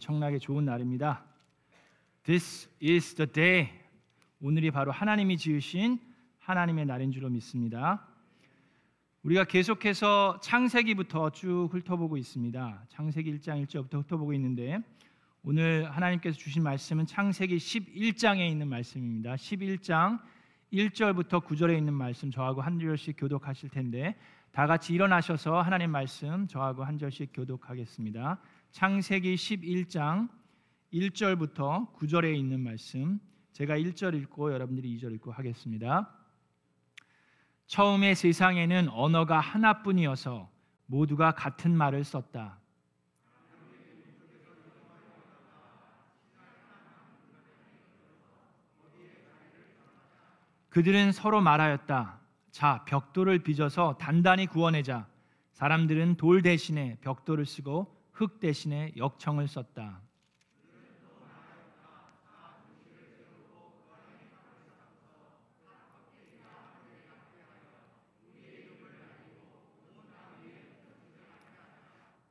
엄청나게 좋은 날입니다. This is the day. 오늘이 바로 하나님이 지으신 하나님의 날인 줄로 믿습니다. 우리가 계속해서 창세기부터 쭉 훑어보고 있습니다. 창세기 1장 1절부터 훑어보고 있는데 오늘 하나님께서 주신 말씀은 창세기 11장에 있는 말씀입니다. 11장 1절부터 9절에 있는 말씀 저하고 한 절씩 교독하실 텐데 다 같이 일어나셔서 하나님 말씀 저하고 한 절씩 교독하겠습니다. 창세기 11장 1절부터 9절에 있는 말씀 제가 1절 읽고 여러분들이 2절 읽고 하겠습니다. 처음에 세상에는 언어가 하나뿐이어서 모두가 같은 말을 썼다. 그들은 서로 말하였다. 자, 벽돌을 빚어서 단단히 구워내자. 사람들은 돌 대신에 벽돌을 쓰고 흙 대신에 역청을 썼다.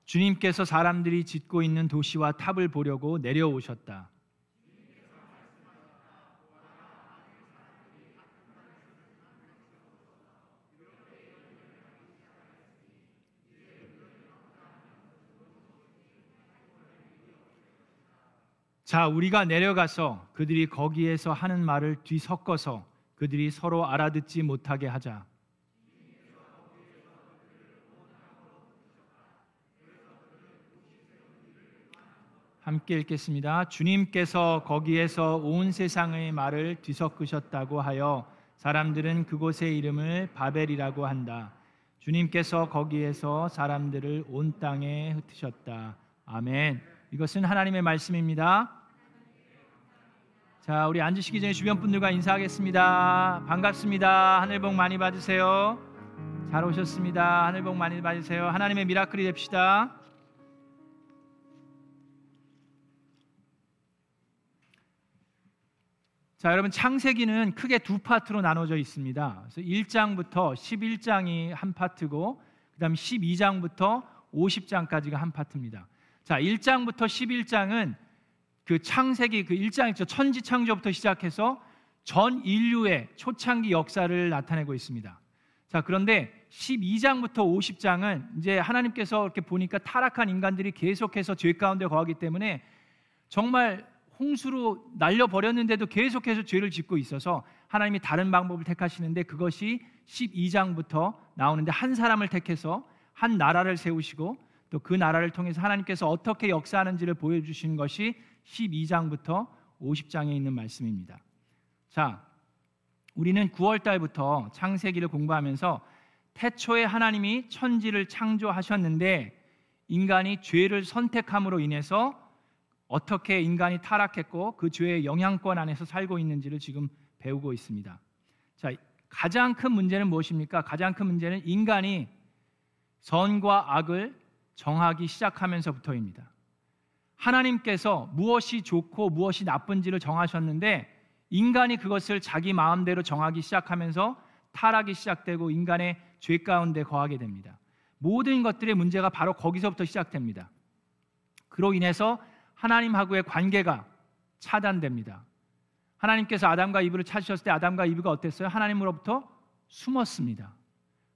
주님께서 사람들이 짓고 있는 도시와 탑을 보려고 내려오셨다. 자, 우리가 내려가서 그들이 거기에서 하는 말을 뒤섞어서 그들이 서로 알아듣지 못하게 하자. 함께 읽겠습니다. 주님께서 거기에서 온 세상의 말을 뒤섞으셨다고 하여 사람들은 그곳의 이름을 바벨이라고 한다. 주님께서 거기에서 사람들을 온 땅에 흩으셨다. 아멘. 이것은 하나님의 말씀입니다. 자, 우리 앉으시기 전에 주변 분들과 인사하겠습니다. 반갑습니다. 하늘 복 많이 받으세요. 잘 오셨습니다. 하늘 복 많이 받으세요. 하나님의 미라클이 됩시다. 자, 여러분 창세기는 크게 두 파트로 나눠져 있습니다. 그래서 1장부터 11장이 한 파트고 그다음 12장부터 50장까지가 한 파트입니다. 자, 1장부터 11장은 그 창세기 그 1장 있죠. 천지 창조부터 시작해서 전 인류의 초창기 역사를 나타내고 있습니다. 자, 그런데 12장부터 50장은 이제 하나님께서 이렇게 보니까 타락한 인간들이 계속해서 죄 가운데 거하기 때문에 정말 홍수로 날려 버렸는데도 계속해서 죄를 짓고 있어서 하나님이 다른 방법을 택하시는데 그것이 12장부터 나오는데 한 사람을 택해서 한 나라를 세우시고 또 그 나라를 통해서 하나님께서 어떻게 역사하는지를 보여주신 것이 12장부터 50장에 있는 말씀입니다. 자, 우리는 9월 달부터 창세기를 공부하면서 태초에 하나님이 천지를 창조하셨는데 인간이 죄를 선택함으로 인해서 어떻게 인간이 타락했고 그 죄의 영향권 안에서 살고 있는지를 지금 배우고 있습니다. 자, 가장 큰 문제는 무엇입니까? 가장 큰 문제는 인간이 선과 악을 정하기 시작하면서부터입니다. 하나님께서 무엇이 좋고 무엇이 나쁜지를 정하셨는데 인간이 그것을 자기 마음대로 정하기 시작하면서 타락이 시작되고 인간의 죄 가운데 거하게 됩니다. 모든 것들의 문제가 바로 거기서부터 시작됩니다. 그로 인해서 하나님하고의 관계가 차단됩니다. 하나님께서 아담과 이브를 찾으셨을 때 아담과 이브가 어땠어요? 하나님으로부터 숨었습니다.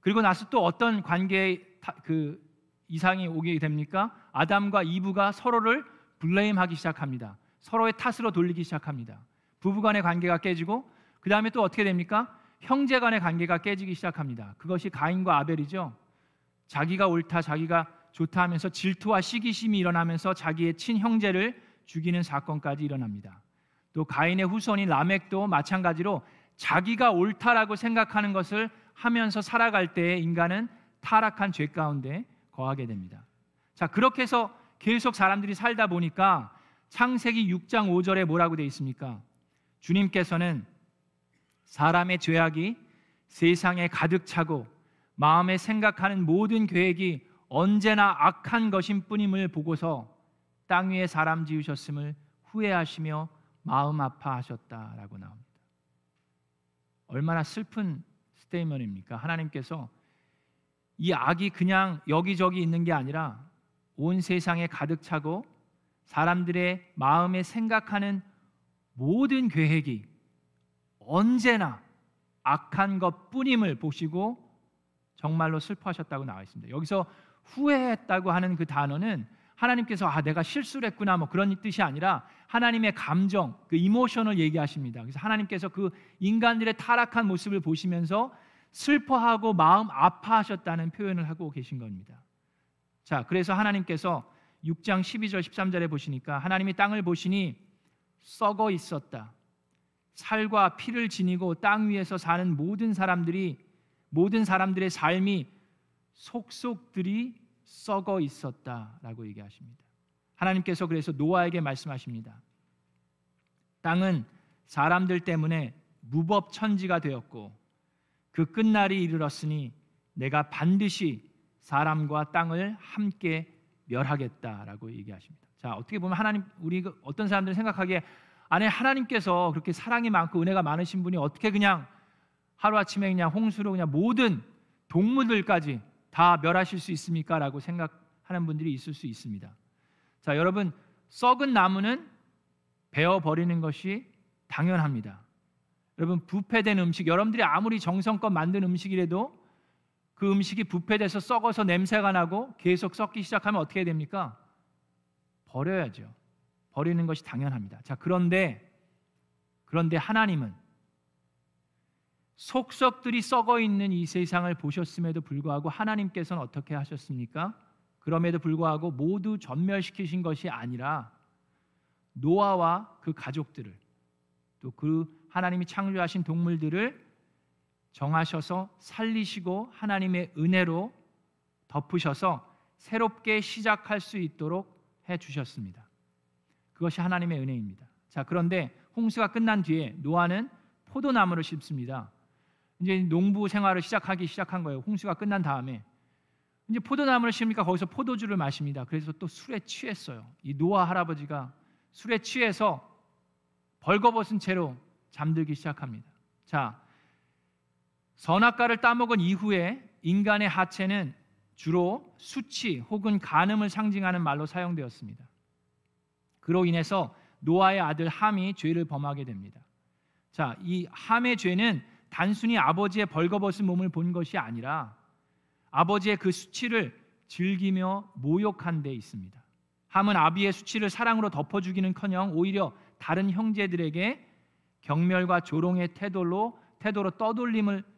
그리고 나서 또 어떤 관계의 그 이상이 오게 됩니까? 아담과 이브가 서로를 블레임하기 시작합니다. 서로의 탓으로 돌리기 시작합니다. 부부간의 관계가 깨지고 그 다음에 또 어떻게 됩니까? 형제간의 관계가 깨지기 시작합니다. 그것이 가인과 아벨이죠. 자기가 옳다, 자기가 좋다 하면서 질투와 시기심이 일어나면서 자기의 친형제를 죽이는 사건까지 일어납니다. 또 가인의 후손인 라멕도 마찬가지로 자기가 옳다라고 생각하는 것을 하면서 살아갈 때 인간은 타락한 죄 가운데 거하게 됩니다. 자, 그렇게 해서 계속 사람들이 살다 보니까 창세기 6장 5절에 뭐라고 되어 있습니까? 주님께서는 사람의 죄악이 세상에 가득 차고 마음에 생각하는 모든 계획이 언제나 악한 것인 뿐임을 보고서 땅 위에 사람 지으셨음을 후회하시며 마음 아파하셨다라고 나옵니다. 얼마나 슬픈 스테이먼입니까? 하나님께서 이 악이 그냥 여기저기 있는 게 아니라 온 세상에 가득 차고 사람들의 마음에 생각하는 모든 계획이 언제나 악한 것뿐임을 보시고 정말로 슬퍼하셨다고 나와 있습니다. 여기서 후회했다고 하는 그 단어는 하나님께서 아 내가 실수를 했구나 뭐 그런 뜻이 아니라 하나님의 감정 그 이모션을 얘기하십니다. 그래서 하나님께서 그 인간들의 타락한 모습을 보시면서 슬퍼하고 마음 아파하셨다는 표현을 하고 계신 겁니다. 자, 그래서 하나님께서 6장 12절 13절에 보시니까 하나님이 땅을 보시니 썩어 있었다. 살과 피를 지니고 땅 위에서 사는 모든 사람들이 모든 사람들의 삶이 속속들이 썩어 있었다라고 얘기하십니다. 하나님께서 그래서 노아에게 말씀하십니다. 땅은 사람들 때문에 무법천지가 되었고 그 끝날이 이르렀으니 내가 반드시 사람과 땅을 함께 멸하겠다라고 얘기하십니다. 자, 어떻게 보면 하나님 우리 그 어떤 사람들이 생각하기에 안에 하나님께서 그렇게 사랑이 많고 은혜가 많으신 분이 어떻게 그냥 하루 아침에 그냥 홍수로 그냥 모든 동물들까지 다 멸하실 수 있습니까라고 생각하는 분들이 있을 수 있습니다. 자, 여러분 썩은 나무는 베어 버리는 것이 당연합니다. 여러분 부패된 음식 여러분들이 아무리 정성껏 만든 음식이라도 그 음식이 부패돼서 썩어서 냄새가 나고 계속 썩기 시작하면 어떻게 됩니까? 버려야죠. 버리는 것이 당연합니다. 자, 그런데 그런데 하나님은 속썩들이 썩어 있는 이 세상을 보셨음에도 불구하고 하나님께서는 어떻게 하셨습니까? 그럼에도 불구하고 모두 전멸시키신 것이 아니라 노아와 그 가족들을 또 그 하나님이 창조하신 동물들을 정하셔서 살리시고 하나님의 은혜로 덮으셔서 새롭게 시작할 수 있도록 해 주셨습니다. 그것이 하나님의 은혜입니다. 자, 그런데 홍수가 끝난 뒤에 노아는 포도나무를 심습니다. 이제 농부 생활을 시작하기 시작한 거예요. 홍수가 끝난 다음에 이제 포도나무를 심으니까 거기서 포도주를 마십니다. 그래서 또 술에 취했어요. 이 노아 할아버지가 술에 취해서 벌거벗은 채로 잠들기 시작합니다. 자, 선악과를 따먹은 이후에 인간의 하체는 주로 수치 혹은 간음을 상징하는 말로 사용되었습니다. 그로 인해서 노아의 아들 함이 죄를 범하게 됩니다. 자, 이 함의 죄는 단순히 아버지의 벌거벗은 몸을 본 것이 아니라 아버지의 그 수치를 즐기며 모욕한 데 있습니다. 함은 아비의 수치를 사랑으로 덮어주기는커녕 오히려 다른 형제들에게 경멸과 조롱의 태도로 태도로 떠돌림을 아,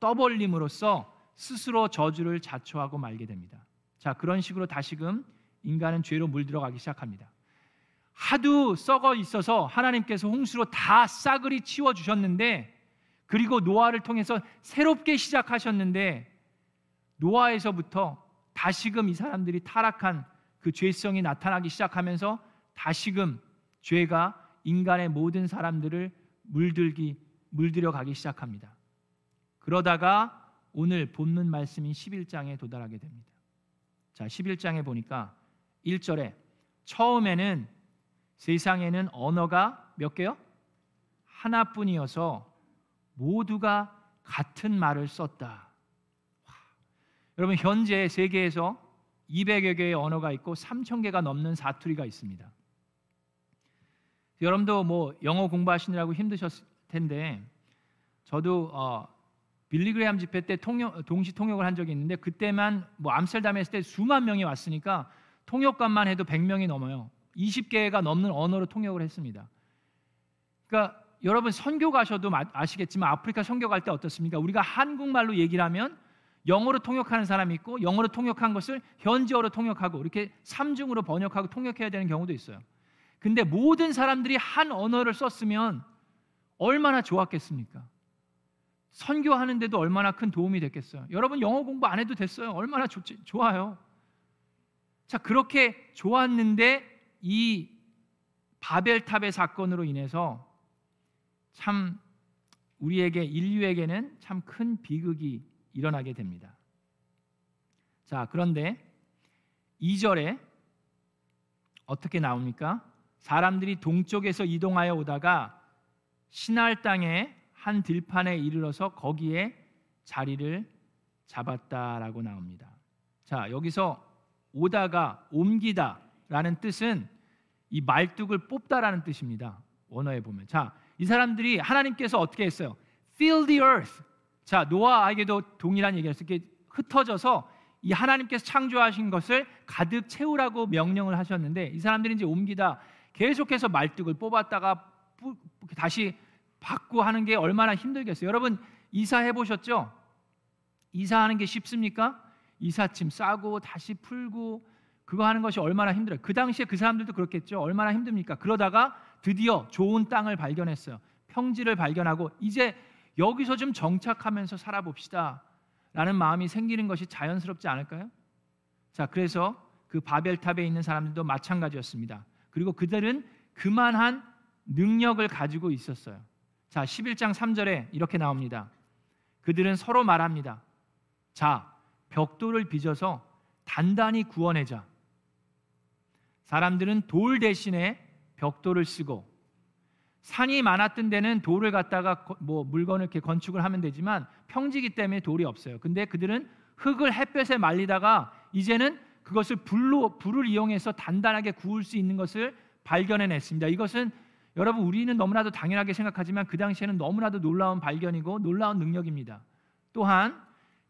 떠벌림으로써 스스로 저주를 자초하고 말게 됩니다. 자 그런 식으로 다시금 인간은 죄로 물들어가기 시작합니다. 하도 썩어 있어서 하나님께서 홍수로 다 싸그리 치워 주셨는데 그리고 노아를 통해서 새롭게 시작하셨는데 노아에서부터 다시금 이 사람들이 타락한 그 죄성이 나타나기 시작하면서 다시금 죄가 인간의 모든 사람들을 물들기 물들여 가기 시작합니다. 그러다가 오늘 본문 말씀인 11장에 도달하게 됩니다. 자, 11장에 보니까 1절에 처음에는 세상에는 언어가 몇 개요? 하나뿐이어서 모두가 같은 말을 썼다. 와. 여러분 현재 세계에서 200여 개의 언어가 있고 3천 개가 넘는 사투리가 있습니다. 여러분도 뭐 영어 공부하시느라고 힘드셨을 텐데 저도 어, 빌리그레암 집회 때 통역, 동시 통역을 한 적이 있는데 그때만 뭐 암스테르담에 있을 때 수만 명이 왔으니까 통역관만 해도 100명이 넘어요. 20개가 넘는 언어로 통역을 했습니다. 그러니까 여러분 선교 가셔도 아시겠지만 아프리카 선교 갈 때 어떻습니까? 우리가 한국말로 얘기를 하면 영어로 통역하는 사람이 있고 영어로 통역한 것을 현지어로 통역하고 이렇게 삼중으로 번역하고 통역해야 되는 경우도 있어요. 근데 모든 사람들이 한 언어를 썼으면 얼마나 좋았겠습니까? 선교하는데도 얼마나 큰 도움이 됐겠어요. 여러분 영어 공부 안 해도 됐어요. 얼마나 좋지, 좋아요. 자 그렇게 좋았는데 이 바벨탑의 사건으로 인해서 참 우리에게 인류에게는 참 큰 비극이 일어나게 됩니다. 자, 그런데 2절에 어떻게 나옵니까? 사람들이 동쪽에서 이동하여 오다가 신할 땅의 한 들판에 이르러서 거기에 자리를 잡았다라고 나옵니다. 자, 여기서 오다가 옮기다라는 뜻은 이 말뚝을 뽑다라는 뜻입니다. 원어에 보면 자, 이 사람들이 하나님께서 어떻게 했어요? Fill the earth. 자, 노아에게도 동일한 얘기를 했어요. 이렇게 흩어져서 이 하나님께서 창조하신 것을 가득 채우라고 명령을 하셨는데 이 사람들이 이제 옮기다 계속해서 말뚝을 뽑았다가 다시 받고 하는 게 얼마나 힘들겠어요. 여러분 이사해 보셨죠? 이사하는 게 쉽습니까? 이삿짐 싸고 다시 풀고 그거 하는 것이 얼마나 힘들어요. 그 당시에 그 사람들도 그렇겠죠. 얼마나 힘듭니까? 그러다가 드디어 좋은 땅을 발견했어요. 평지를 발견하고 이제 여기서 좀 정착하면서 살아봅시다. 라는 마음이 생기는 것이 자연스럽지 않을까요? 자, 그래서 그 바벨탑에 있는 사람들도 마찬가지였습니다. 그리고 그들은 그만한 능력을 가지고 있었어요. 자, 11장 3절에 이렇게 나옵니다. 그들은 서로 말합니다. 자, 벽돌을 빚어서 단단히 구워내자. 사람들은 돌 대신에 벽돌을 쓰고 산이 많았던 데는 돌을 갖다가 뭐 물건을 이렇게 건축을 하면 되지만 평지기 때문에 돌이 없어요. 근데 그들은 흙을 햇볕에 말리다가 이제는 그것을 불로 불을 이용해서 단단하게 구울 수 있는 것을 발견해냈습니다. 이것은 여러분 우리는 너무나도 당연하게 생각하지만 그 당시에는 너무나도 놀라운 발견이고 놀라운 능력입니다. 또한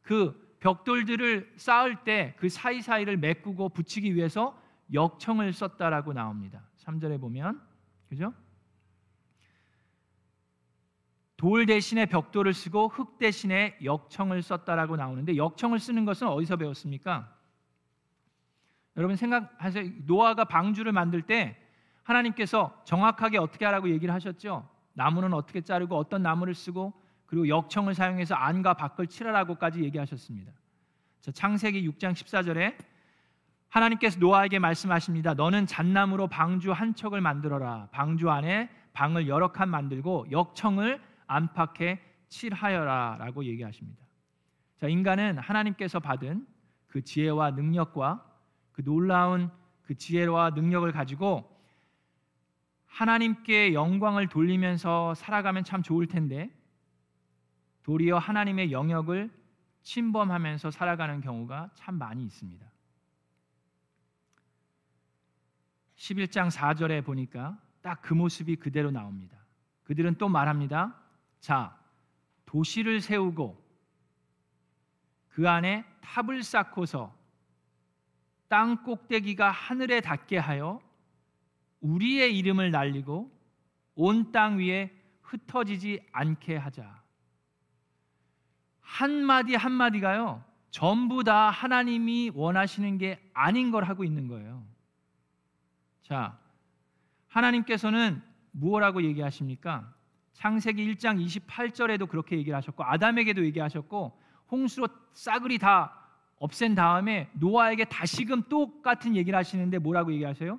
그 벽돌들을 쌓을 때 그 사이사이를 메꾸고 붙이기 위해서 역청을 썼다라고 나옵니다. 3절에 보면 그죠? 돌 대신에 벽돌을 쓰고 흙 대신에 역청을 썼다라고 나오는데 역청을 쓰는 것은 어디서 배웠습니까? 여러분 생각하세요. 노아가 방주를 만들 때 하나님께서 정확하게 어떻게 하라고 얘기를 하셨죠? 나무는 어떻게 자르고 어떤 나무를 쓰고 그리고 역청을 사용해서 안과 밖을 칠하라고까지 얘기하셨습니다. 자, 창세기 6장 14절에 하나님께서 노아에게 말씀하십니다. 너는 잣나무로 방주 한 척을 만들어라. 방주 안에 방을 여러 칸 만들고 역청을 안팎에 칠하여라라고 얘기하십니다. 자, 인간은 하나님께서 받은 그 지혜와 능력과 그 놀라운 그 지혜와 능력을 가지고 하나님께 영광을 돌리면서 살아가면 참 좋을 텐데 도리어 하나님의 영역을 침범하면서 살아가는 경우가 참 많이 있습니다. 11장 4절에 보니까 딱 그 모습이 그대로 나옵니다. 그들은 또 말합니다. 자, 도시를 세우고 그 안에 탑을 쌓고서 땅 꼭대기가 하늘에 닿게 하여 우리의 이름을 날리고 온 땅 위에 흩어지지 않게 하자. 한마디 한마디가요. 전부 다 하나님이 원하시는 게 아닌 걸 하고 있는 거예요. 자, 하나님께서는 무엇라고 얘기하십니까? 창세기 1장 28절에도 그렇게 얘기를 하셨고 아담에게도 얘기하셨고 홍수로 싸그리 다 없앤 다음에 노아에게 다시금 똑같은 얘기를 하시는데 뭐라고 얘기하세요?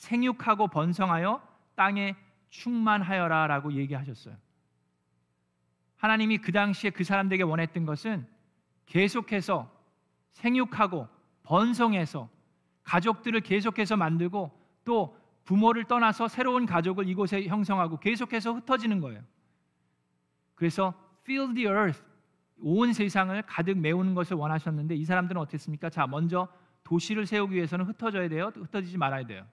생육하고 번성하여 땅에 충만하여라 라고 얘기하셨어요. 하나님이 그 당시에 그 사람들에게 원했던 것은 계속해서 생육하고 번성해서 가족들을 계속해서 만들고 또 부모를 떠나서 새로운 가족을 이곳에 형성하고 계속해서 흩어지는 거예요. 그래서 fill the earth 온 세상을 가득 메우는 것을 원하셨는데 이 사람들은 어땠습니까? 자, 먼저 도시를 세우기 위해서는 흩어져야 돼요. 흩어지지 말아야 돼요.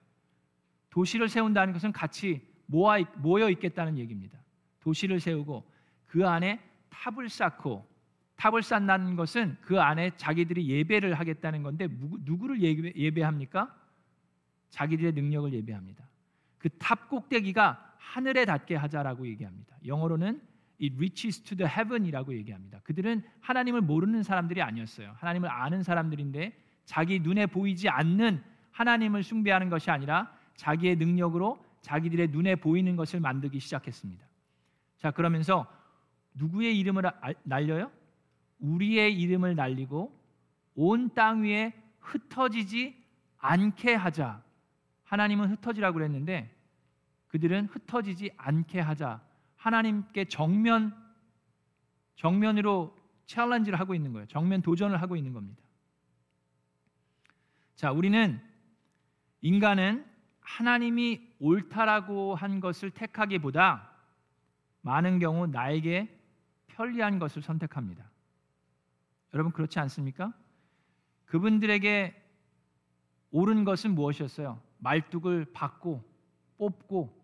도시를 세운다는 것은 같이 모아 모여 있겠다는 얘기입니다. 도시를 세우고 그 안에 탑을 쌓고 탑을 쌓는 것은 그 안에 자기들이 예배를 하겠다는 건데 누구를 예배, 합니까 자기들의 능력을 예배합니다. 그 탑 꼭대기가 하늘에 닿게 하자라고 얘기합니다. 영어로는 it reaches to the heaven이라고 얘기합니다. 그들은 하나님을 모르는 사람들이 아니었어요. 하나님을 아는 사람들인데 자기 눈에 보이지 않는 하나님을 숭배하는 것이 아니라 자기의 능력으로 자기들의 눈에 보이는 것을 만들기 시작했습니다. 자, 그러면서 누구의 이름을 날려요? 우리의 이름을 날리고 온 땅 위에 흩어지지 않게 하자. 하나님은 흩어지라고 그랬는데 그들은 흩어지지 않게 하자. 하나님께 정면 정면으로 챌린지를 하고 있는 거예요. 정면 도전을 하고 있는 겁니다. 자, 우리는 인간은 하나님이 옳다라고 한 것을 택하기보다 많은 경우 나에게 편리한 것을 선택합니다. 여러분 그렇지 않습니까? 그분들에게 옳은 것은 무엇이었어요? 말뚝을 받고 뽑고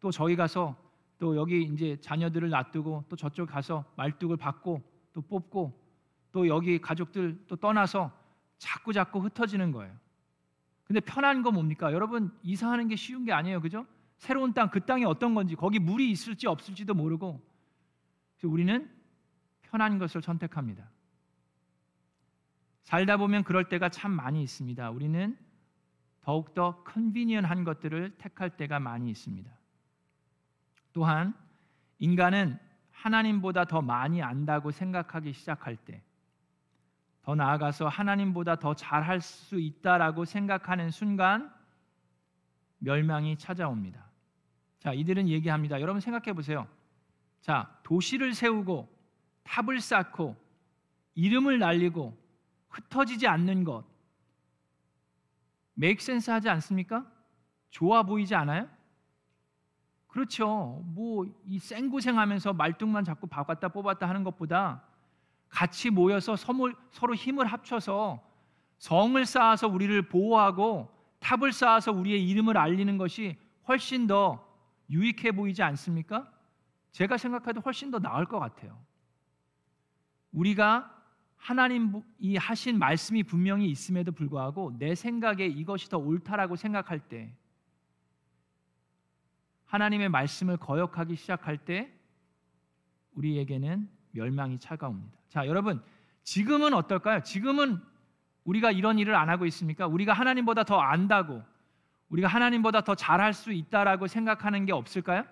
또 저기 가서 또 여기 이제 자녀들을 놔두고 또 저쪽 가서 말뚝을 받고 또 뽑고 또 여기 가족들 또 떠나서 자꾸 자꾸 흩어지는 거예요. 근데 편한 거 뭡니까? 여러분 이사하는 게 쉬운 게 아니에요. 그죠? 새로운 땅, 그 땅이 어떤 건지, 거기 물이 있을지 없을지도 모르고 우리는 편한 것을 선택합니다. 살다 보면 그럴 때가 참 많이 있습니다. 우리는 더욱더 컨비니언한 것들을 택할 때가 많이 있습니다. 또한 인간은 하나님보다 더 많이 안다고 생각하기 시작할 때, 더 나아가서 하나님보다 더 잘할 수 있다라고 생각하는 순간 멸망이 찾아옵니다. 자, 이들은 얘기합니다. 여러분 생각해 보세요. 자, 도시를 세우고 탑을 쌓고 이름을 날리고 흩어지지 않는 것 메이크 센스 하지 않습니까? 좋아 보이지 않아요? 그렇죠. 뭐 이 생고생하면서 말뚝만 자꾸 바꿨다 뽑았다 하는 것보다 같이 모여서 서로 힘을 합쳐서 성을 쌓아서 우리를 보호하고 탑을 쌓아서 우리의 이름을 알리는 것이 훨씬 더 유익해 보이지 않습니까? 제가 생각해도 훨씬 더 나을 것 같아요. 우리가 하나님이 하신 말씀이 분명히 있음에도 불구하고 내 생각에 이것이 더 옳다라고 생각할 때 하나님의 말씀을 거역하기 시작할 때 우리에게는 멸망이 차가웁니다. 자, 여러분, 지금은 어떨까요? 지금은 우리가 이런 일을 안 하고 있습니까? 우리가 하나님보다 더 안다고 우리가 하나님보다 더 잘할 수 있다라고 생각하는 게 없을까요?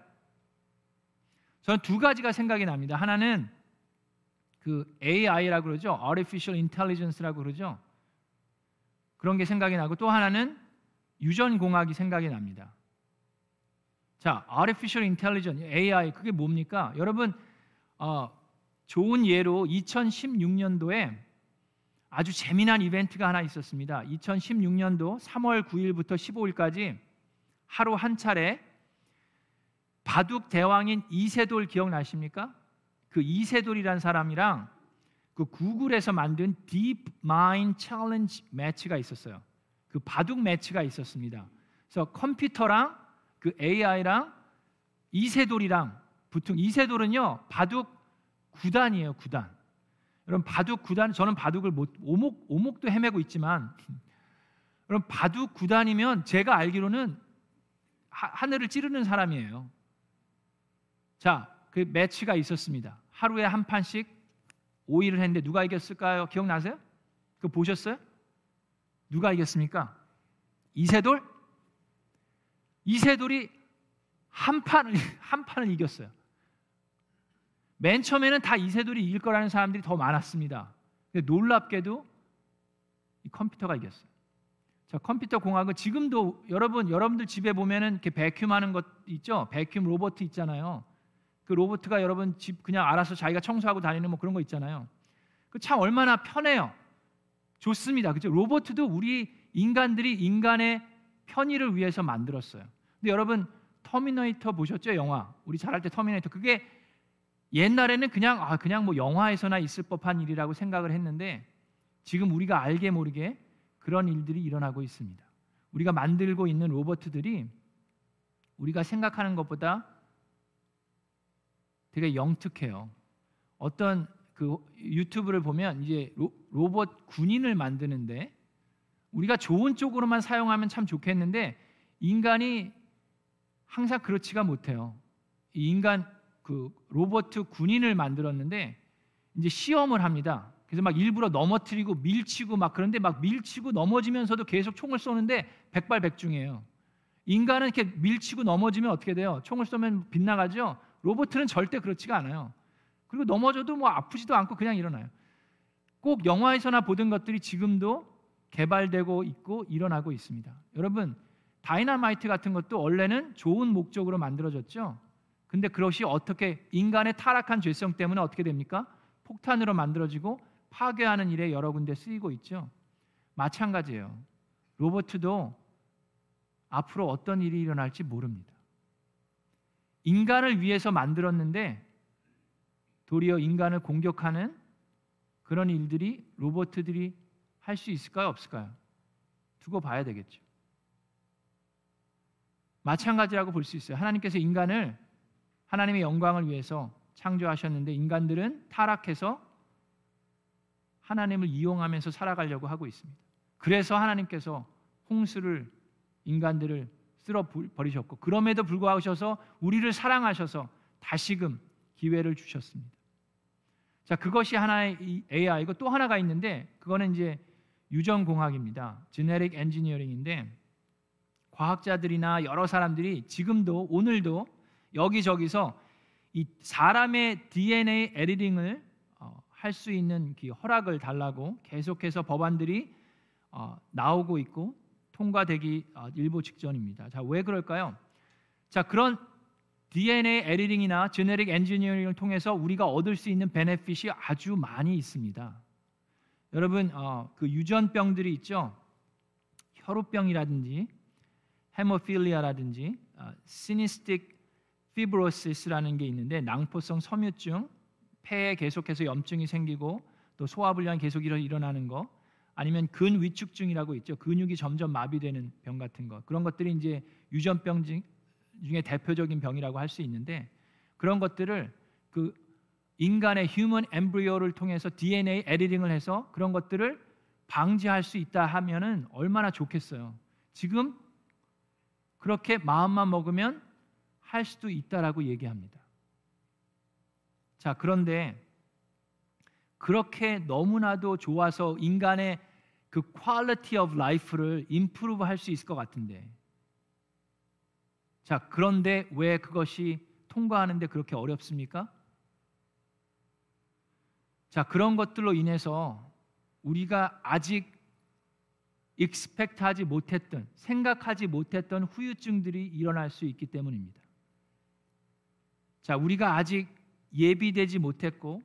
저는 두 가지가 생각이 납니다. 하나는 그 AI라고 그러죠. Artificial Intelligence라고 그러죠. 그런 게 생각이 나고 또 하나는 유전 공학이 생각이 납니다. 자, Artificial Intelligence, AI 그게 뭡니까? 여러분 어, 좋은 예로 2016년도에 아주 재미난 이벤트가 하나 있었습니다. 2016년도 3월 9일부터 15일까지 하루 한 차례 바둑 대왕인 이세돌 기억나십니까? 그 이세돌이란 사람이랑 그 구글에서 만든 Deep Mind Challenge 매치가 있었어요. 그 바둑 매치가 있었습니다. 그래서 컴퓨터랑 그 AI랑 이세돌이랑 붙은 이세돌은요 바둑 구단이에요 구단. 여러분 바둑 구단 저는 바둑을 못 오목 오목도 헤매고 있지만 여러분 바둑 구단이면 제가 알기로는 하, 하늘을 찌르는 사람이에요. 자, 그 매치가 있었습니다. 하루에 한 판씩 5일을 했는데 누가 이겼을까요? 기억나세요? 그 보셨어요? 누가 이겼습니까? 이세돌? 이세돌이 한 판을 한 판을 이겼어요. 맨 처음에는 다 이세돌이 이길 거라는 사람들이 더 많았습니다. 근데 놀랍게도 이 컴퓨터가 이겼어요. 자, 컴퓨터 공학은 지금도 여러분 여러분들 집에 보면은 이렇게 vacuum 하는 것 있죠? vacuum 로봇 있잖아요. 그 로봇가 여러분 집 그냥 알아서 자기가 청소하고 다니는 뭐 그런 거 있잖아요. 그 참 얼마나 편해요. 좋습니다. 그죠? 로봇도 우리 인간들이 인간의 편의를 위해서 만들었어요. 근데 여러분 터미네이터 보셨죠? 영화. 우리 자랄 때 터미네이터. 그게 옛날에는 그냥 아 그냥 뭐 영화에서나 있을 법한 일이라고 생각을 했는데 지금 우리가 알게 모르게 그런 일들이 일어나고 있습니다. 우리가 만들고 있는 로봇들이 우리가 생각하는 것보다 되게 영특해요. 어떤 그 유튜브를 보면 이제 로, 로봇 군인을 만드는데 우리가 좋은 쪽으로만 사용하면 참 좋겠는데 인간이 항상 그렇지가 못해요. 인간 그 로봇 군인을 만들었는데 이제 시험을 합니다. 그래서 막 일부러 넘어뜨리고 밀치고 막 그런데 막 밀치고 넘어지면서도 계속 총을 쏘는데 백발백중이에요. 인간은 이렇게 밀치고 넘어지면 어떻게 돼요? 총을 쏘면 빗나가죠. 로봇은 절대 그렇지가 않아요. 그리고 넘어져도 뭐 아프지도 않고 그냥 일어나요. 꼭 영화에서나 보던 것들이 지금도 개발되고 있고 일어나고 있습니다. 여러분, 다이나마이트 같은 것도 원래는 좋은 목적으로 만들어졌죠. 근데 그것이 어떻게 인간의 타락한 죄성 때문에 어떻게 됩니까? 폭탄으로 만들어지고 파괴하는 일에 여러 군데 쓰이고 있죠. 마찬가지예요. 로버트도 앞으로 어떤 일이 일어날지 모릅니다. 인간을 위해서 만들었는데 도리어 인간을 공격하는 그런 일들이 로버트들이 할 수 있을까요? 없을까요? 두고 봐야 되겠죠. 마찬가지라고 볼 수 있어요. 하나님께서 인간을 하나님의 영광을 위해서 창조하셨는데 인간들은 타락해서 하나님을 이용하면서 살아가려고 하고 있습니다. 그래서 하나님께서 홍수를 인간들을 쓸어 버리셨고 그럼에도 불구하셔서 우리를 사랑하셔서 다시금 기회를 주셨습니다. 자, 그것이 하나의 AI고 또 하나가 있는데 그거는 이제 유전 공학입니다. genetic engineering인데 과학자들이나 여러 사람들이 지금도 오늘도 여기저기서 이 사람의 DNA 에디팅을 어, 할수 있는 그 허락을 달라고 계속해서 법안들이 어, 나오고 있고 통과되기 어, 일부 직전입니다. 자, 왜 그럴까요? 자, 그런 DNA 에디팅이나 제네릭 엔지니어링을 통해서 우리가 얻을 수 있는 benefit이 아주 많이 있습니다. 여러분, 어, 그 유전병들이 있죠. 혈우병이라든지 헤모필리아라든지 어, 시니스틱 피브로시스라는 게 있는데 낭포성 섬유증, 폐에 계속해서 염증이 생기고 또 소화 불량이 계속 일어나는 거 아니면 근위축증이라고 있죠. 근육이 점점 마비되는 병 같은 거. 그런 것들이 이제 유전병 중에 대표적인 병이라고 할 수 있는데 그런 것들을 그 인간의 휴먼 엠브리오를 통해서 DNA 에디팅을 해서 그런 것들을 방지할 수 있다 하면은 얼마나 좋겠어요. 지금 그렇게 마음만 먹으면 할 수도 있다라고 얘기합니다. 자, 그런데 그렇게 너무나도 좋아서 인간의 그 quality of life를 improve 할수 있을 것 같은데. 자, 그런데 왜 그것이 통과하는데 그렇게 어렵습니까? 자, 그런 것들로 인해서 우리가 아직 expect 하지 못했던 생각하지 못했던 후유증들이 일어날 수 있기 때문입니다. 자, 우리가 아직 예비되지 못했고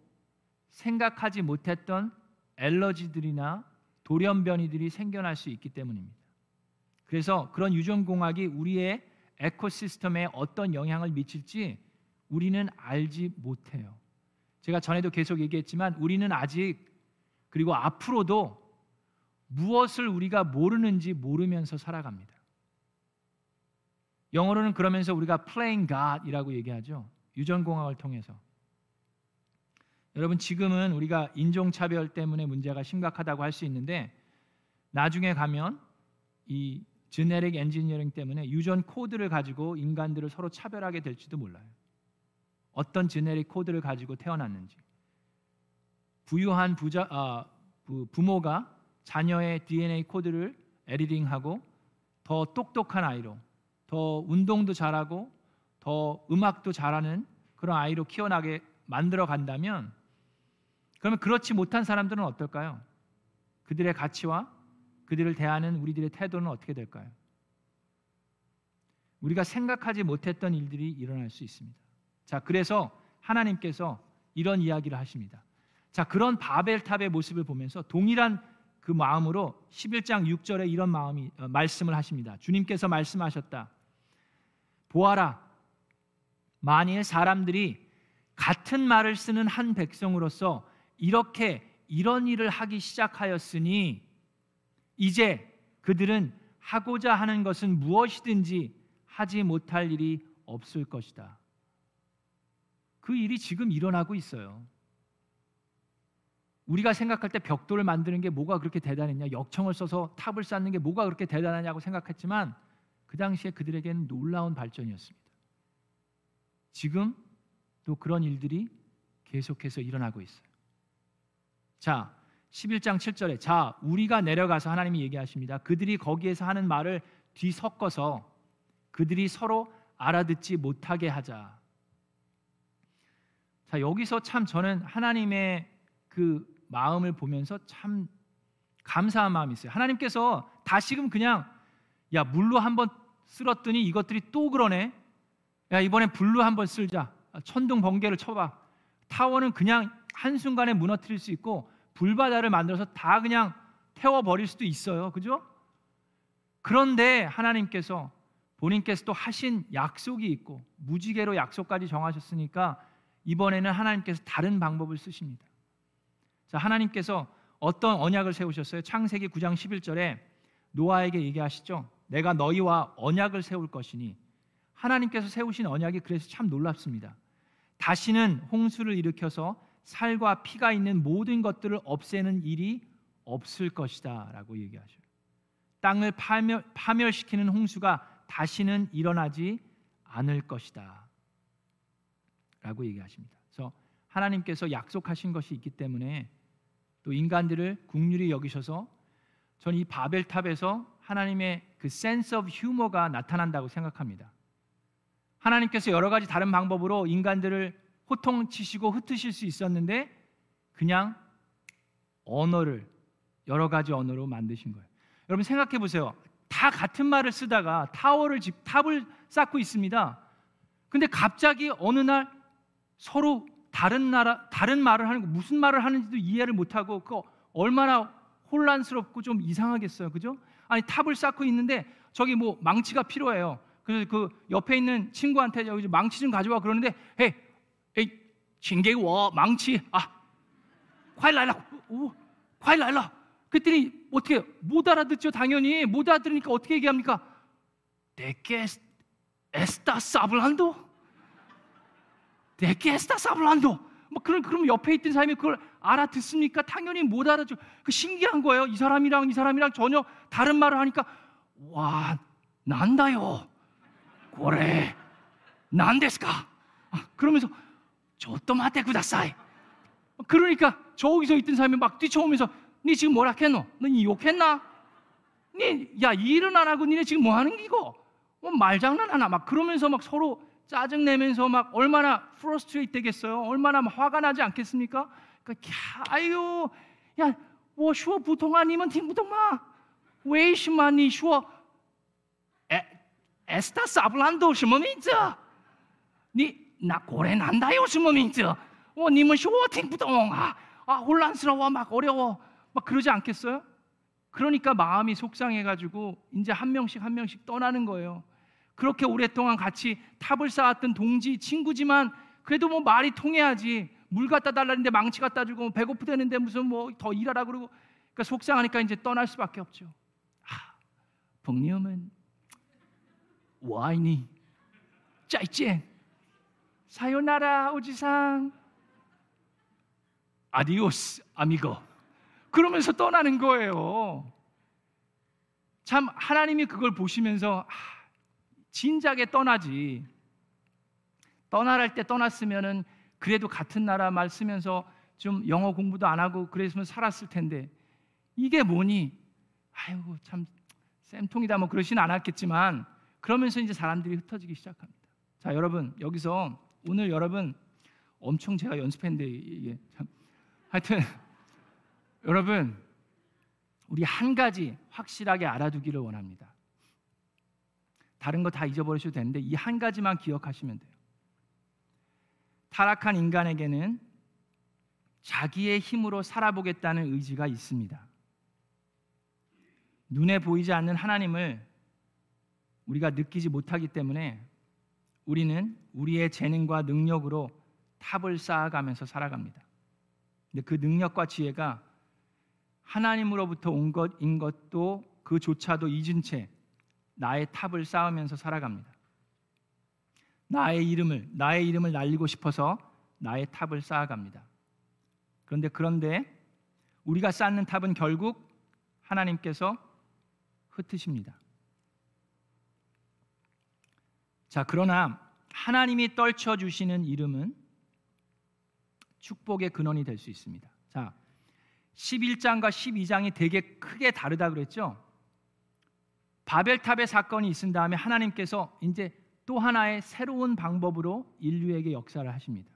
생각하지 못했던 allergy들이나 돌연변이들이 생겨날 수 있기 때문입니다. 그래서 그런 유전공학이 우리의 에코시스템에 어떤 영향을 미칠지 우리는 알지 못해요. 제가 전에도 계속 얘기했지만 우리는 아직 그리고 앞으로도 무엇을 우리가 모르는지 모르면서 살아갑니다. 영어로는 그러면서 우리가 playing God이라고 얘기하죠. 유전공학을 통해서. 여러분 지금은 우리가 인종차별 때문에 문제가 심각하다고 할 수 있는데 나중에 가면 이 genetic engineering 때문에 유전 코드를 가지고 인간들을 서로 차별하게 될지도 몰라요. 어떤 genetic code를 가지고 태어났는지. 부유한 부자 아, 부, 모가 자녀의 DNA 코드를 에디팅하고 더 똑똑한 아이로 더 운동도 잘하고 더 음악도 잘하는 그런 아이로 키워나게 만들어 간다면 그러면 그렇지 못한 사람들은 어떨까요? 그들의 가치와 그들을 대하는 우리들의 태도는 어떻게 될까요? 우리가 생각하지 못했던 일들이 일어날 수 있습니다. 자, 그래서 하나님께서 이런 이야기를 하십니다. 자, 그런 바벨탑의 모습을 보면서 동일한 그 마음으로 11장 6절에 이런 마음이 어, 말씀을 하십니다. 주님께서 말씀하셨다. 보아라. 만일 사람들이 같은 말을 쓰는 한 백성으로서 이렇게 이런 일을 하기 시작하였으니 이제 그들은 하고자 하는 것은 무엇이든지 하지 못할 일이 없을 것이다. 그 일이 지금 일어나고 있어요. 우리가 생각할 때 벽돌을 만드는 게 뭐가 그렇게 대단했냐, 역청을 써서 탑을 쌓는 게 뭐가 그렇게 대단하냐고 생각했지만 그 당시에 그들에게는 놀라운 발전이었습니다. 지금 또 그런 일들이 계속해서 일어나고 있어요. 자, 11장 7절에 자, 우리가 내려가서 하나님이 얘기하십니다. 그들이 거기에서 하는 말을 뒤섞어서 그들이 서로 알아듣지 못하게 하자. 자, 여기서 참 저는 하나님의 그 마음을 보면서 참 감사한 마음이 있어요. 하나님께서 다시금 그냥 야 물로 한번 쓸었더니 이것들이 또 그러네. 야 이번엔 불로 한번 쓸자. 천둥 번개를 쳐봐. 타워는 그냥 한 순간에 무너뜨릴 수 있고 불바다를 만들어서 다 그냥 태워 버릴 수도 있어요. 그죠? 그런데 하나님께서 본인께서 또 하신 약속이 있고 무지개로 약속까지 정하셨으니까 이번에는 하나님께서 다른 방법을 쓰십니다. 자, 하나님께서 어떤 언약을 세우셨어요? 창세기 9장 11절에 노아에게 얘기하시죠. 내가 너희와 언약을 세울 것이니 하나님께서 세우신 언약이 그래서 참 놀랍습니다. 다시는 홍수를 일으켜서 살과 피가 있는 모든 것들을 없애는 일이 없을 것이다라고 얘기하셔요. 땅을 파멸, 파멸시키는 홍수가 다시는 일어나지 않을 것이다. 라고 얘기하십니다. 그래서 하나님께서 약속하신 것이 있기 때문에 또 인간들을 국률이 여기셔서 저는 이 바벨탑에서 하나님의 그 sense of humor가 나타난다고 생각합니다. 하나님께서 여러 가지 다른 방법으로 인간들을 호통치시고 흩으실 수 있었는데 그냥 언어를 여러 가지 언어로 만드신 거예요. 여러분 생각해 보세요. 다 같은 말을 쓰다가 타워를 집 탑을 쌓고 있습니다. 근데 갑자기 어느 날 서로 다른 나라 다른 말을 하는 거 무슨 말을 하는지도 이해를 못 하고 그 얼마나 혼란스럽고 좀 이상하겠어요. 그죠? 아니 탑을 쌓고 있는데 저기 뭐 망치가 필요해요. 그래서 그 옆에 있는 친구한테 여기 망치 좀 가져와 그러는데 에이 에이 징계워 망치 아 과일 날라 오 과일 날라 그랬더니 어떻게 못 알아듣죠 당연히 못 알아들으니까 어떻게 얘기합니까 내게 에스타 사블란도 내게 에스타 사블란도 뭐 그런 그럼 옆에 있던 사람이 그걸 알아듣습니까? 당연히 못 알아죠. 그 신기한 거예요. 이 사람이랑 이 사람이랑 전혀 다른 말을 하니까 와 난다요. 고래 난데스까? 아, 그러면서 저또 마테 구다사이. 그러니까 저기서 있던 사람이 막 뛰쳐오면서 니 지금 뭐라 했노? 너니 욕했나? 니야 일은 안 하고 니네 지금 뭐 하는 기고? 뭐 말장난하나? 막 그러면서 막 서로 짜증 내면서 막 얼마나 프로스트레이트 되겠어요? 얼마나 화가 나지 않겠습니까? 그러니까 아유 야, 我说普通话你们听不懂吗？为什么你说에스타 사블란도什么名字？你那果然难道有什么名字？我你们说我听不懂啊！ 아, 혼란스러워 막 어려워 막 그러지 않겠어요? 그러니까 마음이 속상해가지고 이제 한 명씩 한 명씩 떠나는 거예요. 그렇게 오랫동안 같이 탑을 쌓았던 동지 친구지만 그래도 뭐 말이 통해야지 물 갖다 달라는데 망치 갖다 주고 배고프다는데 무슨 뭐 더 일하라 그러고 그러니까 속상하니까 이제 떠날 수밖에 없죠. 아, 복님은 와이니 짜이젠 사요나라 오지상 아디오스 아미고 그러면서 떠나는 거예요. 참 하나님이 그걸 보시면서 아, 진작에 떠나지. 떠나랄 때 떠났으면은 그래도 같은 나라 말 쓰면서 좀 영어 공부도 안 하고 그랬으면 살았을 텐데 이게 뭐니? 아이고 참 쌤통이다 뭐 그러진 않았겠지만 그러면서 이제 사람들이 흩어지기 시작합니다. 자 여러분 여기서 오늘 여러분 엄청 제가 연습했는데 이게 참 하여튼 여러분 우리 한 가지 확실하게 알아두기를 원합니다. 다른 거 다 잊어버리셔도 되는데 이 한 가지만 기억하시면 돼요. 타락한 인간에게는 자기의 힘으로 살아보겠다는 의지가 있습니다. 눈에 보이지 않는 하나님을 우리가 느끼지 못하기 때문에 우리는 우리의 재능과 능력으로 탑을 쌓아가면서 살아갑니다. 근데 그 능력과 지혜가 하나님으로부터 온 것인 것도 그조차도 잊은 채 나의 탑을 쌓으면서 살아갑니다. 나의 이름을 나의 이름을 날리고 싶어서 나의 탑을 쌓아갑니다. 그런데 그런데 우리가 쌓는 탑은 결국 하나님께서 흩으십니다. 자, 그러나 하나님이 떨쳐 주시는 이름은 축복의 근원이 될 수 있습니다. 자, 11장과 12장이 되게 크게 다르다 그랬죠? 바벨탑의 사건이 있은 다음에 하나님께서 이제 또 하나의 새로운 방법으로 인류에게 역사를 하십니다.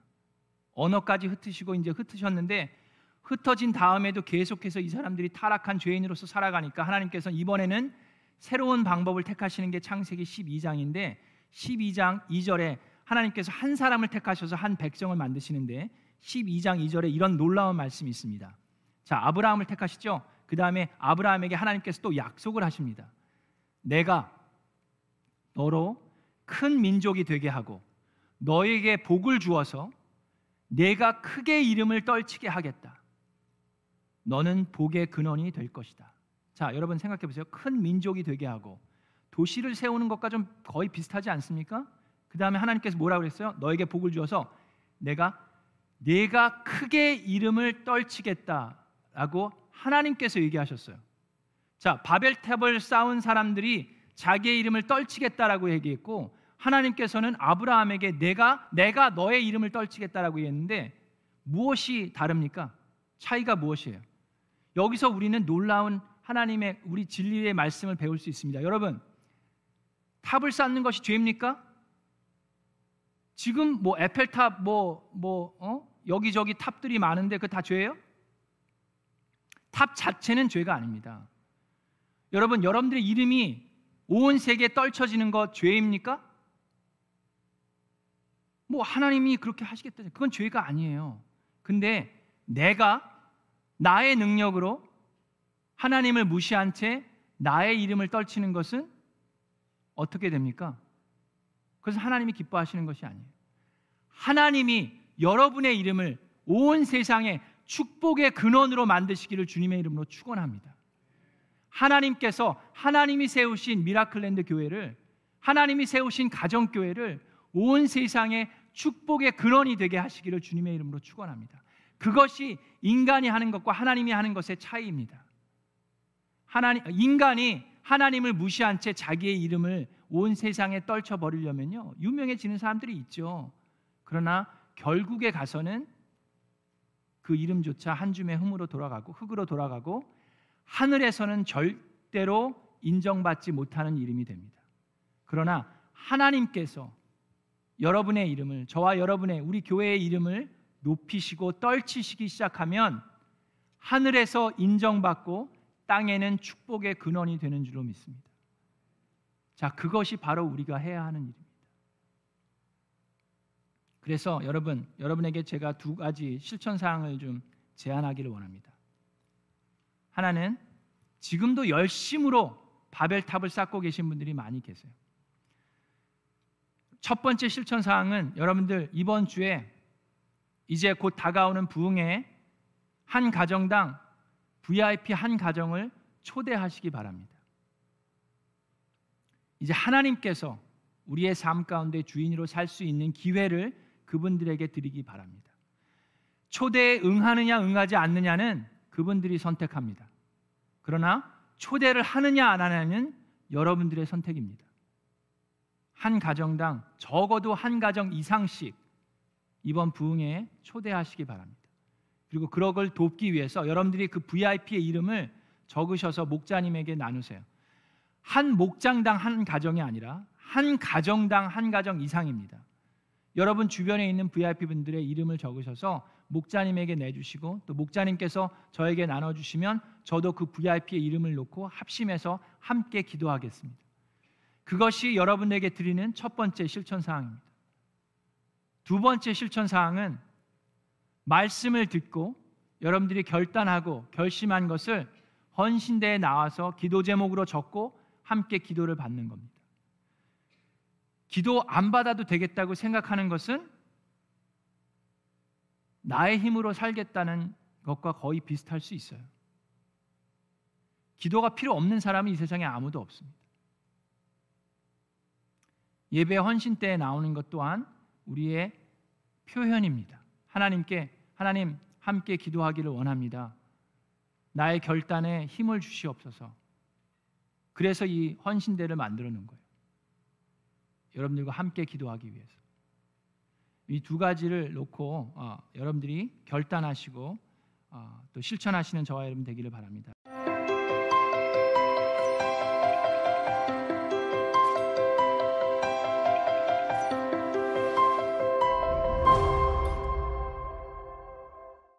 언어까지 흩으시고 이제 흩으셨는데 흩어진 다음에도 계속해서 이 사람들이 타락한 죄인으로서 살아가니까 하나님께서 이번에는 새로운 방법을 택하시는 게 창세기 12장인데 12장 2절에 하나님께서 한 사람을 택하셔서 한 백성을 만드시는데 12장 2절에 이런 놀라운 말씀이 있습니다. 자, 아브라함을 택하시죠. 그 다음에 아브라함에게 하나님께서 또 약속을 하십니다. 내가 너로 큰 민족이 되게 하고 너에게 복을 주어서 내가 크게 이름을 떨치게 하겠다. 너는 복의 근원이 될 것이다. 자, 여러분 생각해 보세요. 큰 민족이 되게 하고 도시를 세우는 것과 좀 거의 비슷하지 않습니까? 그 다음에 하나님께서 뭐라고 그랬어요? 너에게 복을 주어서 내가 내가 크게 이름을 떨치겠다라고 하나님께서 얘기하셨어요. 자, 바벨탑을 쌓은 사람들이 자기의 이름을 떨치겠다라고 얘기했고 하나님께서는 아브라함에게 내가 내가 너의 이름을 떨치겠다라고 얘기했는데 무엇이 다릅니까? 차이가 무엇이에요? 여기서 우리는 놀라운 하나님의 우리 진리의 말씀을 배울 수 있습니다. 여러분, 탑을 쌓는 것이 죄입니까? 지금 뭐 에펠탑 뭐뭐 뭐, 어? 여기저기 탑들이 많은데 그 다 죄예요? 탑 자체는 죄가 아닙니다. 여러분, 여러분들의 이름이 온 세계에 떨쳐지는 것 죄입니까? 뭐 하나님이 그렇게 하시겠다. 그건 죄가 아니에요. 근데 내가 나의 능력으로 하나님을 무시한 채 나의 이름을 떨치는 것은 어떻게 됩니까? 그래서 하나님이 기뻐하시는 것이 아니에요. 하나님이 여러분의 이름을 온 세상에 축복의 근원으로 만드시기를 주님의 이름으로 축원합니다. 하나님께서 하나님이 세우신 미라클랜드 교회를 하나님이 세우신 가정 교회를 온 세상에 축복의 근원이 되게 하시기를 주님의 이름으로 축원합니다. 그것이 인간이 하는 것과 하나님이 하는 것의 차이입니다. 하나님 인간이 하나님을 무시한 채 자기의 이름을 온 세상에 떨쳐 버리려면요. 유명해지는 사람들이 있죠. 그러나 결국에 가서는 그 이름조차 한 줌의 흠으로 돌아가고 흙으로 돌아가고 하늘에서는 절대로 인정받지 못하는 이름이 됩니다. 그러나 하나님께서 여러분의 이름을 저와 여러분의 우리 교회의 이름을 높이시고 떨치시기 시작하면 하늘에서 인정받고 땅에는 축복의 근원이 되는 줄로 믿습니다. 자, 그것이 바로 우리가 해야 하는 일입니다. 그래서 여러분, 여러분에게 제가 두 가지 실천 사항을 좀 제안하기를 원합니다. 하나는 지금도 열심으로 바벨탑을 쌓고 계신 분들이 많이 계세요. 첫 번째 실천 사항은 여러분들 이번 주에 이제 곧 다가오는 부흥에 한 가정당 VIP 한 가정을 초대하시기 바랍니다. 이제 하나님께서 우리의 삶 가운데 주인으로 살 수 있는 기회를 그분들에게 드리기 바랍니다. 초대에 응하느냐 응하지 않느냐는 그분들이 선택합니다. 그러나 초대를 하느냐 안 하느냐는 여러분들의 선택입니다. 한 가정당 적어도 한 가정 이상씩 이번 부흥에 초대하시기 바랍니다. 그리고 그걸 돕기 위해서 여러분들이 그 VIP의 이름을 적으셔서 목자님에게 나누세요. 한 목장당 한 가정이 아니라 한 가정당 한 가정 이상입니다. 여러분 주변에 있는 VIP 분들의 이름을 적으셔서 목자님에게 내주시고 또 목자님께서 저에게 나눠주시면 저도 그 VIP의 이름을 놓고 합심해서 함께 기도하겠습니다. 그것이 여러분에게 드리는 첫 번째 실천 사항입니다. 두 번째 실천 사항은 말씀을 듣고 여러분들이 결단하고 결심한 것을 헌신대에 나와서 기도 제목으로 적고 함께 기도를 받는 겁니다. 기도 안 받아도 되겠다고 생각하는 것은 나의 힘으로 살겠다는 것과 거의 비슷할 수 있어요. 기도가 필요 없는 사람이 이 세상에 아무도 없습니다. 예배 헌신 때에 나오는 것 또한 우리의 표현입니다. 하나님께 하나님 함께 기도하기를 원합니다. 나의 결단에 힘을 주시옵소서. 그래서 이 헌신대를 만들어 놓은 거예요. 여러분들과 함께 기도하기 위해서. 이 두 가지를 놓고 어, 여러분들이 결단하시고 어, 또 실천하시는 저와 여러분 되기를 바랍니다.